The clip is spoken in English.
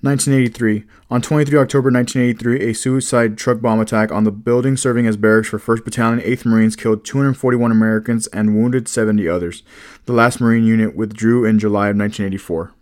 1983. On 23 October 1983, a suicide truck bomb attack on the building serving as barracks for 1st Battalion, 8th Marines killed 241 Americans and wounded 70 others. The last Marine unit withdrew in July of 1984.